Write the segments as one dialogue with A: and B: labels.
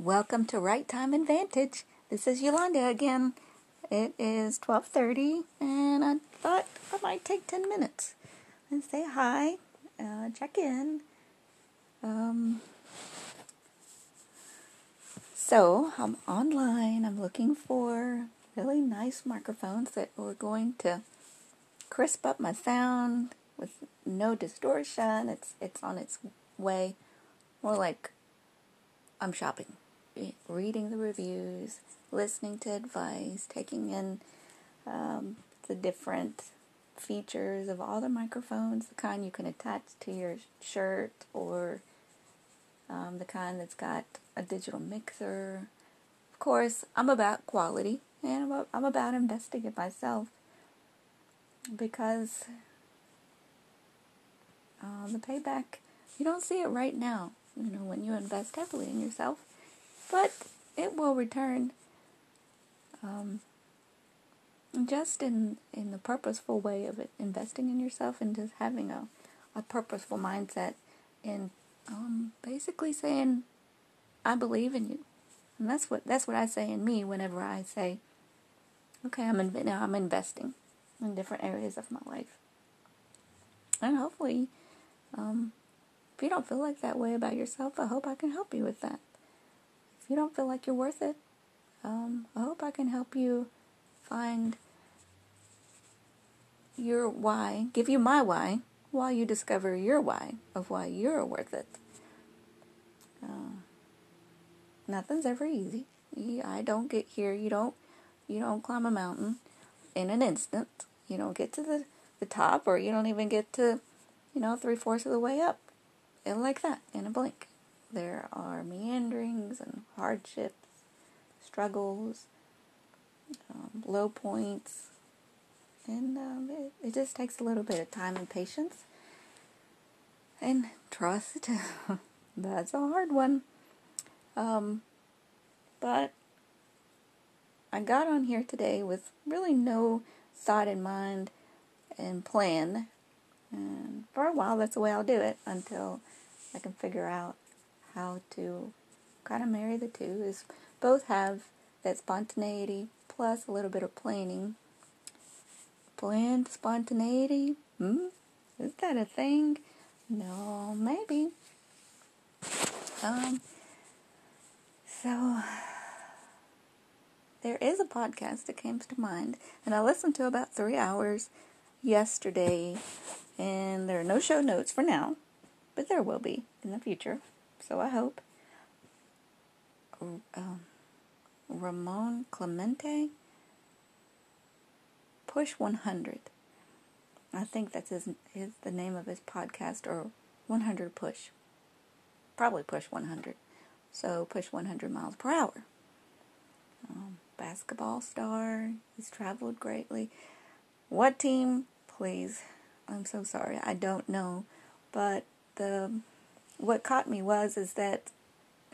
A: Welcome to Right Time Advantage. This is Yolanda again. It is 12:30 and I thought I might take 10 minutes and say hi, uh, check in. Um, so, I'm online. I'm looking for really nice microphones that are going to crisp up my sound with no distortion. It's it's on its way. More like I'm shopping reading the reviews, listening to advice, taking in um, the different features of all the microphones, the kind you can attach to your shirt or um, the kind that's got a digital mixer. Of course, I'm about quality and I'm about, I'm about investing in myself because uh, the payback, you don't see it right now. You know, when you invest heavily in yourself, but it will return um, just in in the purposeful way of investing in yourself and just having a, a purposeful mindset and um, basically saying I believe in you. And that's what that's what I say in me whenever I say okay I'm in, now I'm investing in different areas of my life. And hopefully um, if you don't feel like that way about yourself I hope I can help you with that you don't feel like you're worth it, um, I hope I can help you find your why, give you my why, while you discover your why of why you're worth it. Uh, nothing's ever easy. I don't get here. You don't. You don't climb a mountain in an instant. You don't get to the, the top, or you don't even get to, you know, three fourths of the way up, and like that in a blink. There are meanderings and hardships, struggles, um, low points, and um, it, it just takes a little bit of time and patience and trust. That's a hard one. Um, but I got on here today with really no thought in mind and plan. And for a while, that's the way I'll do it until I can figure out how to kind of marry the two is both have that spontaneity plus a little bit of planning. Planned spontaneity? Hmm? Is that a thing? No, maybe. Um, so there is a podcast that came to mind, and I listened to about three hours yesterday, and there are no show notes for now, but there will be in the future so I hope. Um, Ramon Clemente, Push 100. I think that's his, his the name of his podcast, or 100 Push. Probably Push 100. So push 100 miles per hour. Um, basketball star. He's traveled greatly. What team? Please. I'm so sorry. I don't know. But the what caught me was is that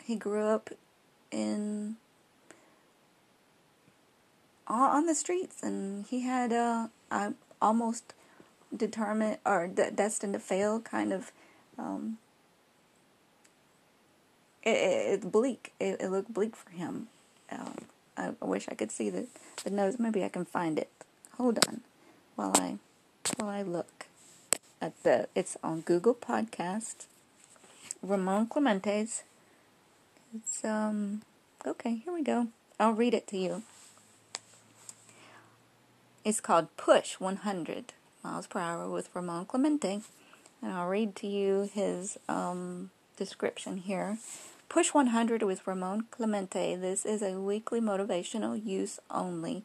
A: he grew up in on the streets and he had a almost determined or de- destined to fail kind of um, it, it, it's bleak. It, it, looked bleak for him. Um, I, I, wish I could see the, the nose. Maybe I can find it. Hold on. While I while I look at the it's on Google Podcast Ramon Clemente's. It's, um, okay, here we go. I'll read it to you. It's called Push 100 Miles Per Hour with Ramon Clemente. And I'll read to you his um, description here. Push 100 with Ramon Clemente. This is a weekly motivational use only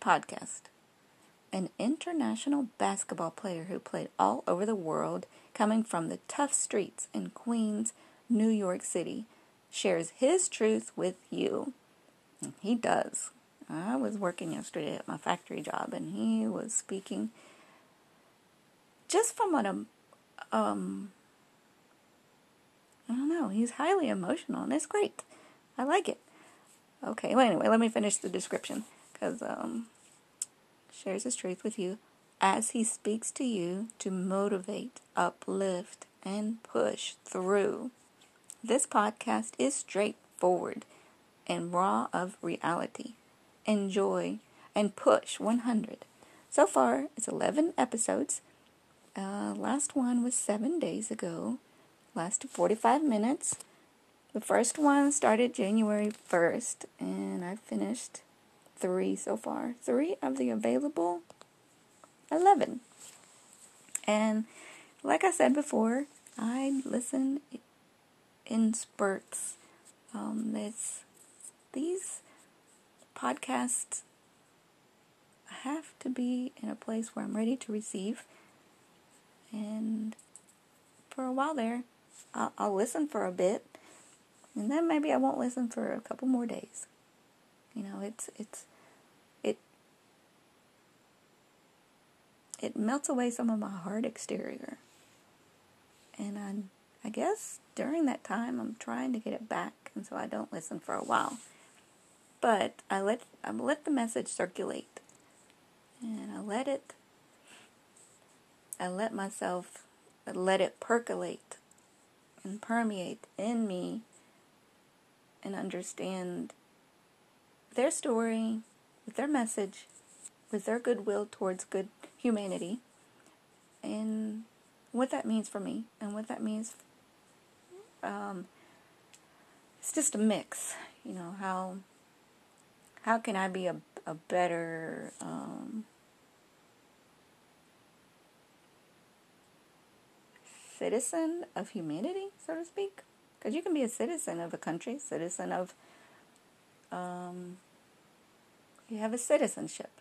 A: podcast. An international basketball player who played all over the world coming from the tough streets in Queens, New York City, shares his truth with you. He does. I was working yesterday at my factory job and he was speaking just from an um I don't know, he's highly emotional and it's great. I like it. Okay, well anyway, let me finish the description cuz um shares his truth with you as He speaks to you to motivate, uplift, and push through. This podcast is straightforward and raw of reality. Enjoy and push 100. So far, it's 11 episodes. Uh, last one was seven days ago, lasted 45 minutes. The first one started January 1st, and I finished three so far. Three of the available 11. And like I said before, I listen in spurts. Um, it's these podcasts have to be in a place where I'm ready to receive. And for a while there, I'll, I'll listen for a bit, and then maybe I won't listen for a couple more days. You know, it's it's it melts away some of my hard exterior. And I I guess during that time I'm trying to get it back and so I don't listen for a while. But I let I let the message circulate. And I let it I let myself I let it percolate and permeate in me and understand their story, with their message, with their goodwill towards good humanity, and what that means for me, and what that means. Um, it's just a mix, you know. How how can I be a a better um, citizen of humanity, so to speak? Because you can be a citizen of a country, citizen of um, you have a citizenship.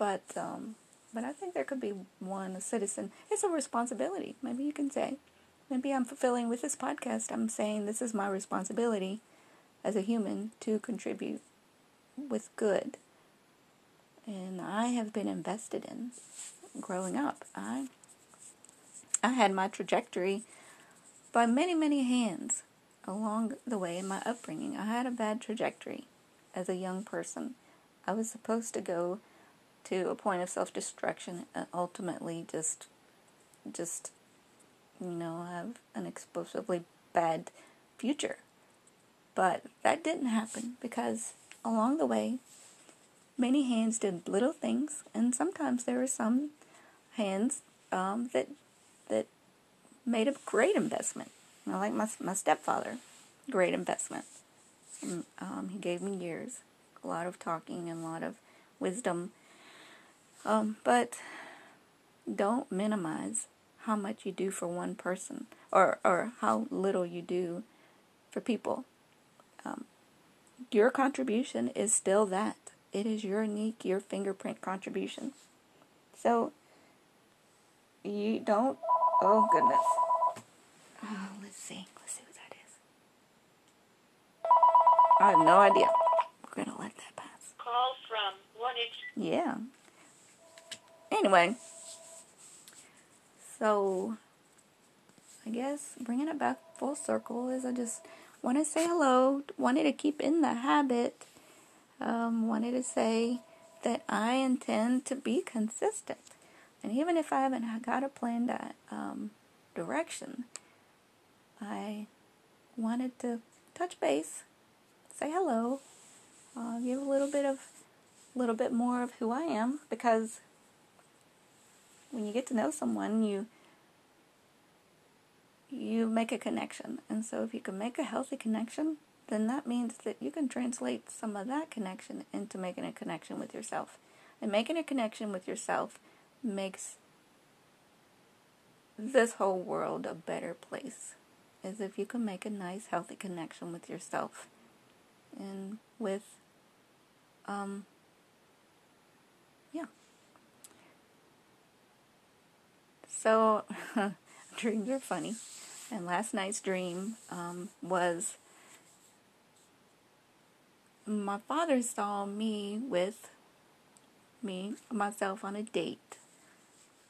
A: But um, but I think there could be one a citizen. It's a responsibility. Maybe you can say, maybe I'm fulfilling with this podcast. I'm saying this is my responsibility as a human to contribute with good. And I have been invested in growing up. I I had my trajectory by many many hands along the way in my upbringing. I had a bad trajectory as a young person. I was supposed to go to a point of self-destruction and ultimately just just you know have an explosively bad future. But that didn't happen because along the way many hands did little things and sometimes there were some hands um, that that made a great investment. You know, like my my stepfather, great investment. Um, he gave me years, a lot of talking and a lot of wisdom. Um, but don't minimize how much you do for one person or, or how little you do for people. Um, your contribution is still that. It is your unique, your fingerprint contribution. So you don't. Oh goodness. Oh, let's see. What that is. I have no idea. We're gonna let that pass.
B: Call from one
A: Yeah. Anyway, so I guess bringing it back full circle is I just want to say hello. Wanted to keep in the habit. Um, wanted to say that I intend to be consistent, and even if I haven't got a plan that um, direction, I wanted to touch base say hello, uh, give a little bit of, a little bit more of who I am because when you get to know someone, you you make a connection, and so if you can make a healthy connection, then that means that you can translate some of that connection into making a connection with yourself, and making a connection with yourself makes this whole world a better place. As if you can make a nice, healthy connection with yourself and with um yeah so dreams are funny and last night's dream um, was my father saw me with me myself on a date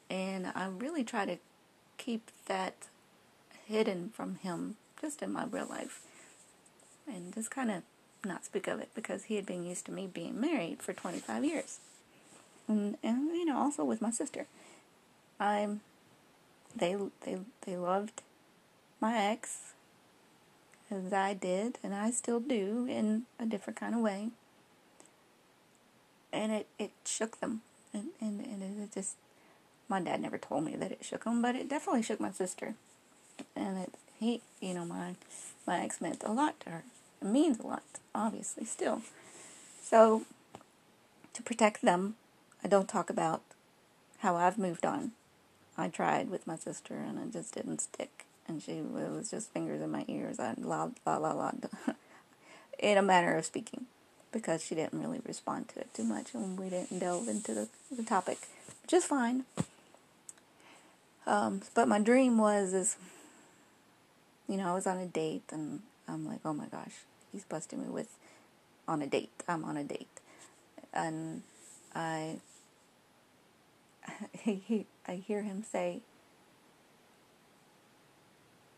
A: and i really try to keep that hidden from him just in my real life and just kind of not speak of it because he had been used to me being married for 25 years. And, and you know, also with my sister. I'm they they they loved my ex as I did, and I still do in a different kind of way. And it, it shook them. And, and, and it just, my dad never told me that it shook him, but it definitely shook my sister. And it, he, you know, my, my ex meant a lot to her. It means a lot, obviously, still. So, to protect them, I don't talk about how I've moved on. I tried with my sister and it just didn't stick and she was just fingers in my ears. I la la la la, in a manner of speaking, because she didn't really respond to it too much, and we didn't delve into the, the topic, which is fine. Um, but my dream was is, you know, I was on a date, and I'm like, oh my gosh, he's busting me with, on a date. I'm on a date, and I, I hear him say,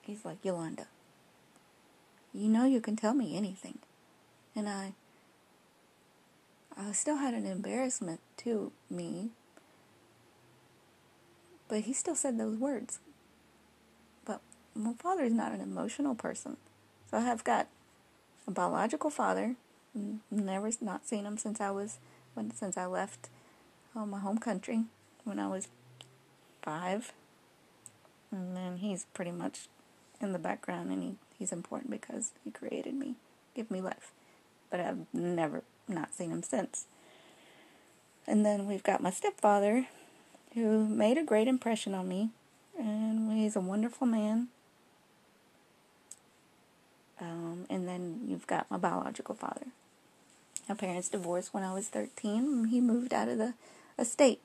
A: He's like, Yolanda, you know you can tell me anything. And I, I still had an embarrassment to me, but he still said those words. But my father is not an emotional person. So I have got a biological father, never not seen him since I was, when, since I left uh, my home country when I was five. And then he's pretty much in the background and he, he's important because he created me, gave me life. But I've never not seen him since. And then we've got my stepfather who made a great impression on me and he's a wonderful man. Um, and then you've got my biological father. My parents divorced when I was 13. He moved out of the estate.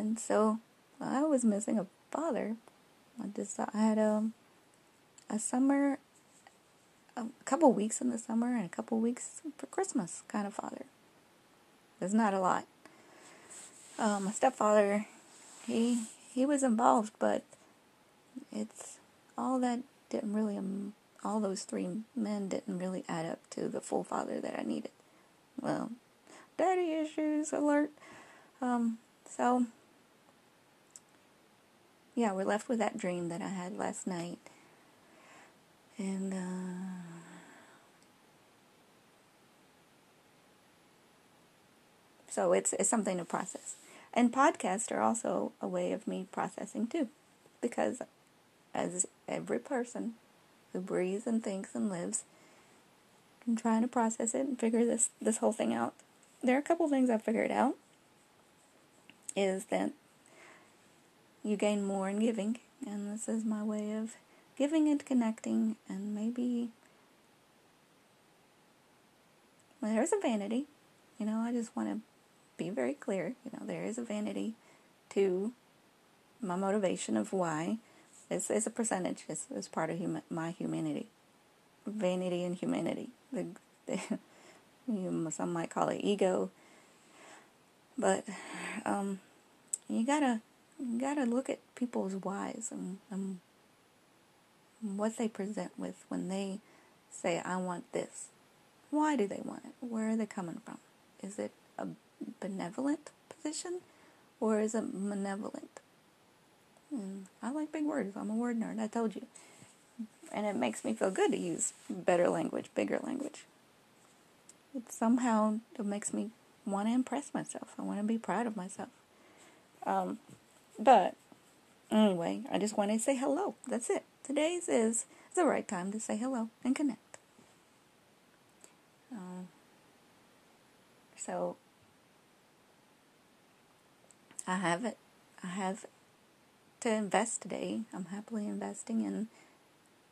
A: And so I was missing a father. I just I had um a summer, a couple weeks in the summer and a couple weeks for Christmas kind of father. There's not a lot. Um, my stepfather, he he was involved, but it's all that didn't really um, all those three men didn't really add up to the full father that I needed. Well, daddy issues alert. Um, so yeah, we're left with that dream that I had last night and uh, so it's it's something to process. And podcasts are also a way of me processing too, because as every person who breathes and thinks and lives, I'm trying to process it and figure this this whole thing out. There are a couple things I've figured out. Is that you gain more in giving, and this is my way of giving and connecting, and maybe well, there's a vanity. You know, I just want to be very clear. You know, there is a vanity to my motivation of why. It's, it's a percentage. It's, it's part of my humanity. Vanity and humanity. The, the, some might call it ego. But um, you gotta you gotta look at people's whys and, and what they present with when they say, I want this. Why do they want it? Where are they coming from? Is it a benevolent position or is it malevolent? And I like big words. I'm a word nerd. I told you. And it makes me feel good to use better language, bigger language. It somehow it makes me want to impress myself. I want to be proud of myself. Um, but anyway, I just want to say hello. That's it today's is the right time to say hello and connect. Um, so I have it. I have to invest today. I'm happily investing in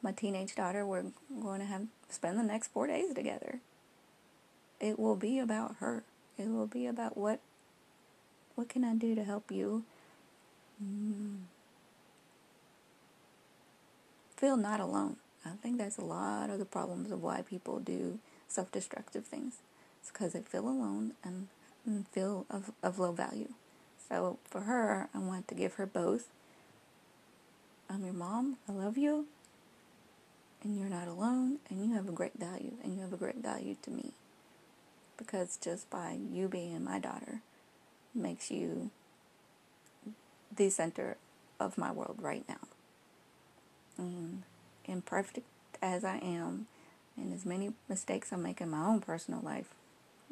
A: my teenage daughter. We're going to have spend the next four days together. It will be about her. It will be about what what can I do to help you. Mm feel not alone. I think that's a lot of the problems of why people do self destructive things. It's because they feel alone and, and feel of, of low value. So for her, I want to give her both. I'm your mom, I love you, and you're not alone, and you have a great value, and you have a great value to me. Because just by you being my daughter makes you the center of my world right now and imperfect as I am, and as many mistakes I make in my own personal life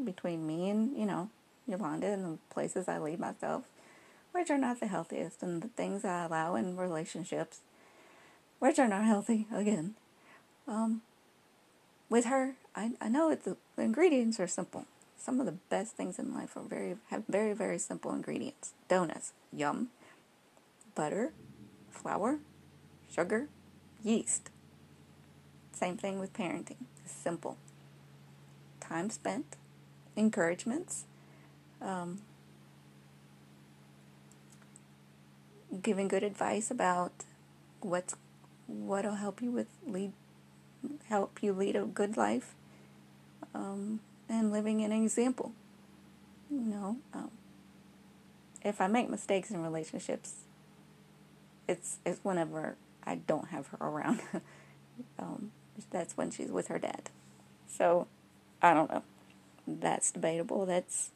A: between me and, you know, Yolanda and the places I lead myself, which are not the healthiest, and the things I allow in relationships, which are not healthy, again. Um, with her, I, I know it, the, the ingredients are simple. Some of the best things in life are very have very very simple ingredients. Donuts, yum. Butter, flour, sugar, yeast. Same thing with parenting. It's simple. Time spent, encouragements, um, giving good advice about what's what'll help you with lead help you lead a good life um, and living an example you know um, if i make mistakes in relationships it's it's whenever i don't have her around um, that's when she's with her dad. So i don't know. That's debatable. That's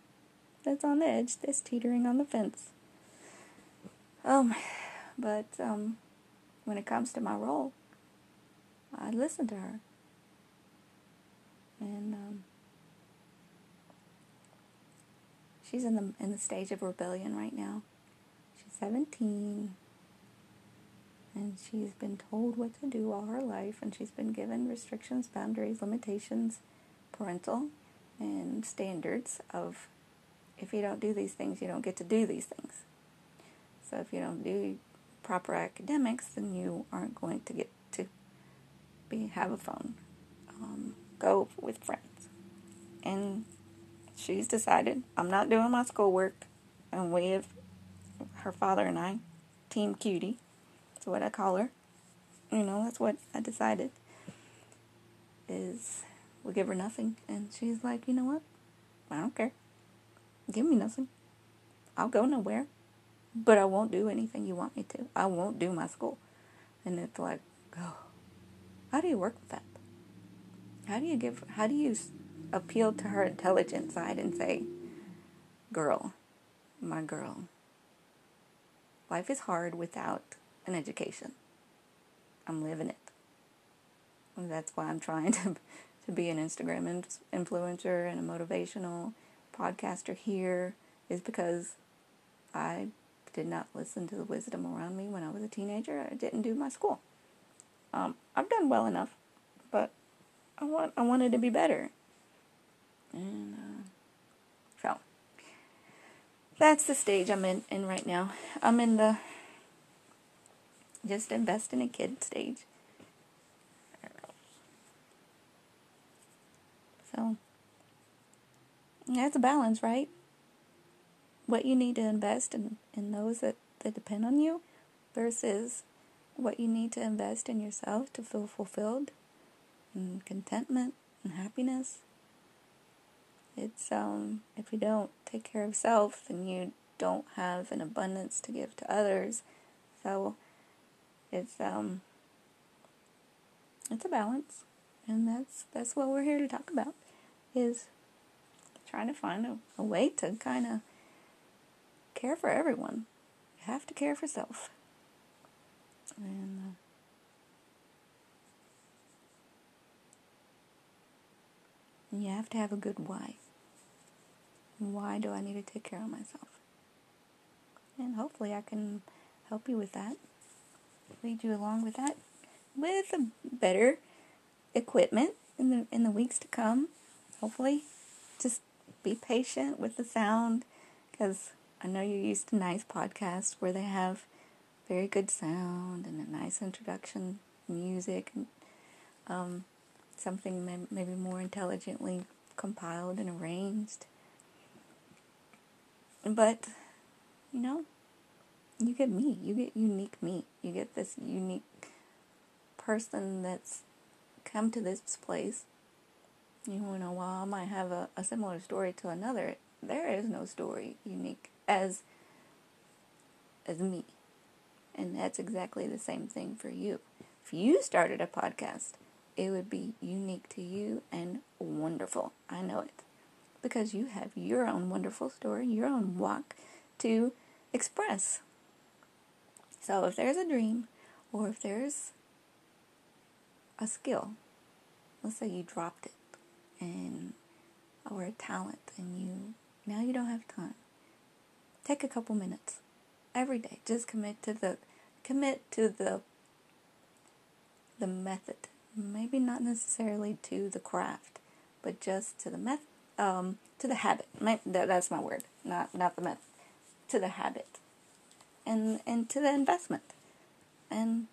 A: that's on the edge. That's teetering on the fence. Um but um when it comes to my role, I listen to her. And um, she's in the in the stage of rebellion right now. She's 17 and she's been told what to do all her life and she's been given restrictions, boundaries, limitations, parental and standards of if you don't do these things, you don't get to do these things. So if you don't do proper academics, then you aren't going to get to be have a phone. Um, go with friends. And she's decided I'm not doing my schoolwork. And we have her father and I, Team Cutie. That's what I call her. You know, that's what I decided. Is we give her nothing. And she's like, you know what? I don't care. Give me nothing. I'll go nowhere but I won't do anything you want me to. I won't do my school. And it's like, oh, how do you work with that? How do you give, how do you appeal to her intelligent side and say, girl, my girl, life is hard without an education. I'm living it. And that's why I'm trying to, to be an Instagram influencer and a motivational podcaster here is because I did not listen to the wisdom around me when I was a teenager. I didn't do my school. Um, I've done well enough, but I want I wanted to be better, and uh, so that's the stage I'm in, in right now. I'm in the just invest in a kid stage. So that's a balance, right? what you need to invest in, in those that, that depend on you versus what you need to invest in yourself to feel fulfilled and contentment and happiness. It's um if you don't take care of self then you don't have an abundance to give to others. So it's um it's a balance and that's that's what we're here to talk about is trying to find a, a way to kind of care for everyone. You have to care for self. And uh, you have to have a good why. Why do I need to take care of myself? And hopefully I can help you with that. Lead you along with that with a better equipment in the in the weeks to come. Hopefully, just be patient with the sound because I know you're used to nice podcasts where they have very good sound and a nice introduction, music, and um, something may- maybe more intelligently compiled and arranged. But, you know, you get me. You get unique me. You get this unique person that's come to this place. You know, while I might have a, a similar story to another, there is no story unique as as me. And that's exactly the same thing for you. If you started a podcast, it would be unique to you and wonderful. I know it. Because you have your own wonderful story, your own walk to express. So if there's a dream or if there's a skill let's say you dropped it and or a talent and you now you don't have time. Take a couple minutes every day. Just commit to the commit to the the method. Maybe not necessarily to the craft, but just to the method, um, to the habit. That's my word, not not the method. To the habit, and and to the investment, and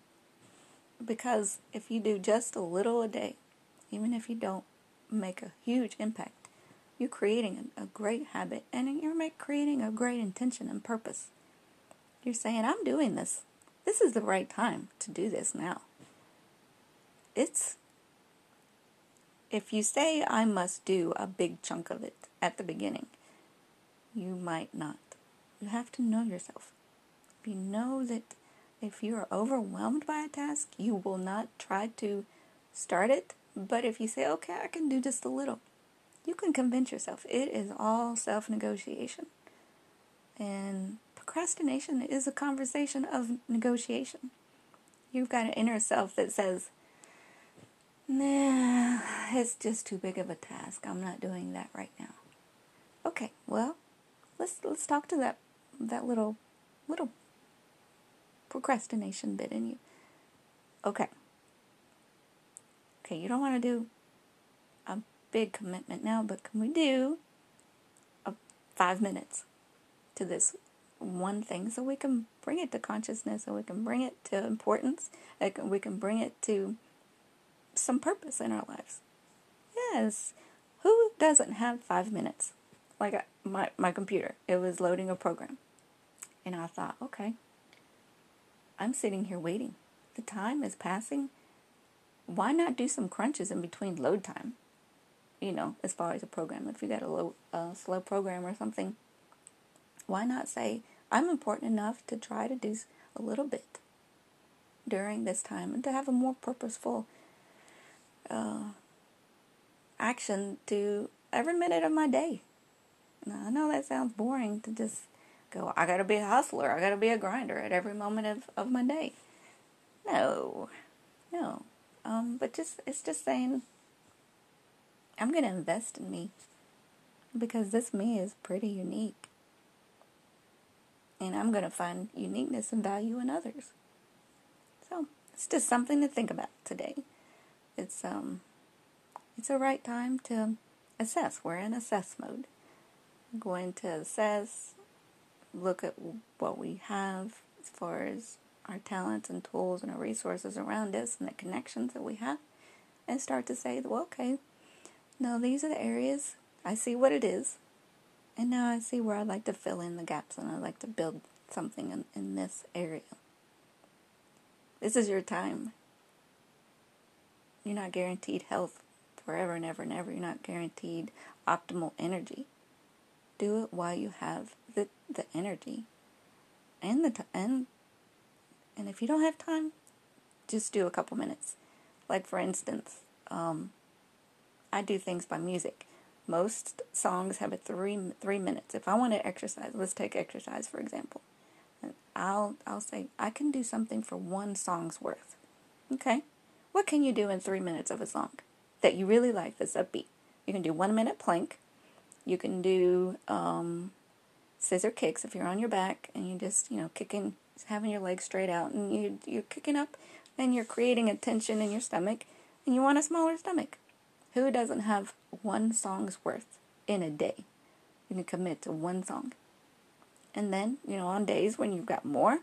A: because if you do just a little a day, even if you don't make a huge impact, you're creating a, a great habit and you're make, creating a great intention and purpose. You're saying, I'm doing this. This is the right time to do this now. It's, if you say, I must do a big chunk of it at the beginning, you might not. You have to know yourself. You know that if you are overwhelmed by a task, you will not try to start it. But if you say, okay, I can do just a little, you can convince yourself. It is all self negotiation. And procrastination is a conversation of negotiation. You've got an inner self that says, nah, it's just too big of a task. I'm not doing that right now. Okay, well, let's let's talk to that that little little procrastination bit in you. Okay. Okay, you don't want to do a big commitment now, but can we do a five minutes to this one thing so we can bring it to consciousness and we can bring it to importance, and we can bring it to some purpose in our lives. Yes. Who doesn't have five minutes? Like uh, my, my computer, it was loading a program. And I thought, okay, I'm sitting here waiting. The time is passing. Why not do some crunches in between load time? You know, as far as a program, if you got a low, uh, slow program or something, why not say, I'm important enough to try to do a little bit during this time and to have a more purposeful uh, action to every minute of my day. Now, I know that sounds boring to just go, I gotta be a hustler, I gotta be a grinder at every moment of, of my day. No, no. Um, but just it's just saying I'm gonna invest in me because this me is pretty unique. And I'm gonna find uniqueness and value in others. So it's just something to think about today. It's um it's a right time to assess. We're in assess mode. I'm going to assess look at what we have as far as our talents and tools and our resources around us and the connections that we have and start to say, well, okay, now these are the areas. I see what it is. And now I see where I'd like to fill in the gaps and I'd like to build something in, in this area. This is your time. You're not guaranteed health forever and ever and ever. You're not guaranteed optimal energy. Do it while you have the, energy and the time. And, and if you don't have time, just do a couple minutes. Like, for instance, um, I do things by music. Most songs have a three three minutes. If I want to exercise, let's take exercise for example. I'll I'll say I can do something for one song's worth. Okay, what can you do in three minutes of a song that you really like that's upbeat? You can do one minute plank, you can do um, scissor kicks if you're on your back and you just, you know, kicking, having your legs straight out and you, you're kicking up and you're creating a tension in your stomach and you want a smaller stomach. Who doesn't have one song's worth in a day? You can commit to one song. And then, you know, on days when you've got more,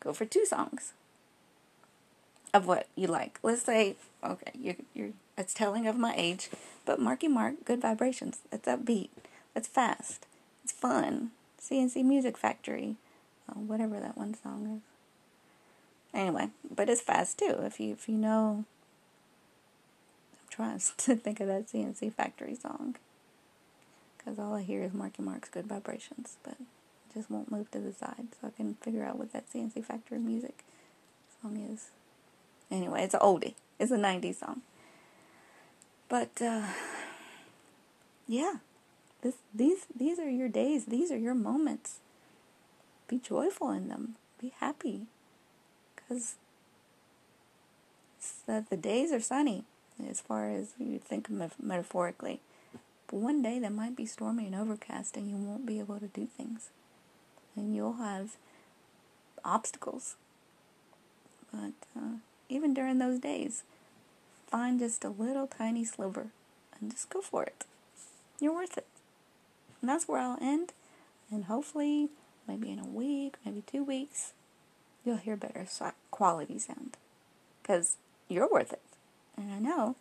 A: go for two songs of what you like. Let's say, okay, you, you're, it's telling of my age. But Marky Mark, good vibrations. It's upbeat. It's fast. Fun. C+C Music Factory. Uh, whatever that one song is. Anyway, but it's fast too. If you if you know, I'm trying to think of that C+C Factory song. Because all I hear is Marky Mark's Good Vibrations, but it just won't move to the side, so I can figure out what that C+C Factory music song is. Anyway, it's an oldie. It's a '90s song. But uh, yeah, this these these are your days. These are your moments. Be joyful in them. Be happy, because the the days are sunny. as far as you think metaphorically. But one day that might be stormy and overcast and you won't be able to do things. And you'll have obstacles. But uh, even during those days, find just a little tiny sliver and just go for it. You're worth it. And that's where I'll end. And hopefully, maybe in a week, maybe two weeks, you'll hear better quality sound. Because you're worth it. And I know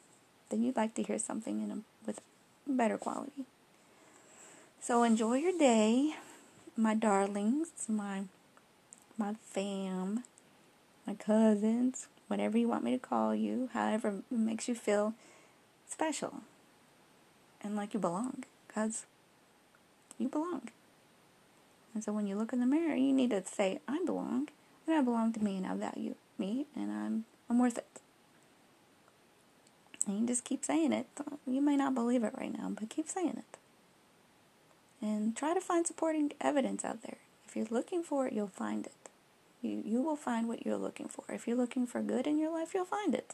A: that you'd like to hear something in a, with better quality. So enjoy your day, my darlings, my my fam, my cousins, whatever you want me to call you, however makes you feel special and like you belong, because you belong. And so when you look in the mirror, you need to say, I belong, and I belong to me, and I value me, and I'm I'm worth it. And you just keep saying it. You may not believe it right now, but keep saying it. And try to find supporting evidence out there. If you're looking for it, you'll find it. You, you will find what you're looking for. If you're looking for good in your life, you'll find it.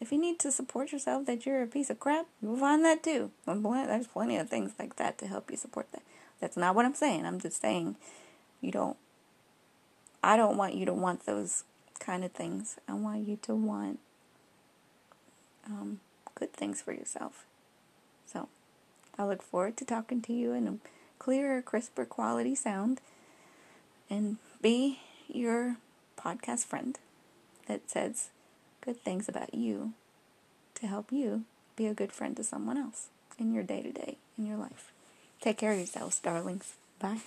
A: If you need to support yourself that you're a piece of crap, you'll find that too. There's plenty of things like that to help you support that. That's not what I'm saying. I'm just saying you don't, I don't want you to want those kind of things. I want you to want um, good things for yourself. So I look forward to talking to you in a clearer, crisper quality sound and be your podcast friend that says good things about you to help you be a good friend to someone else in your day to day, in your life. Take care of yourselves, darlings. Bye.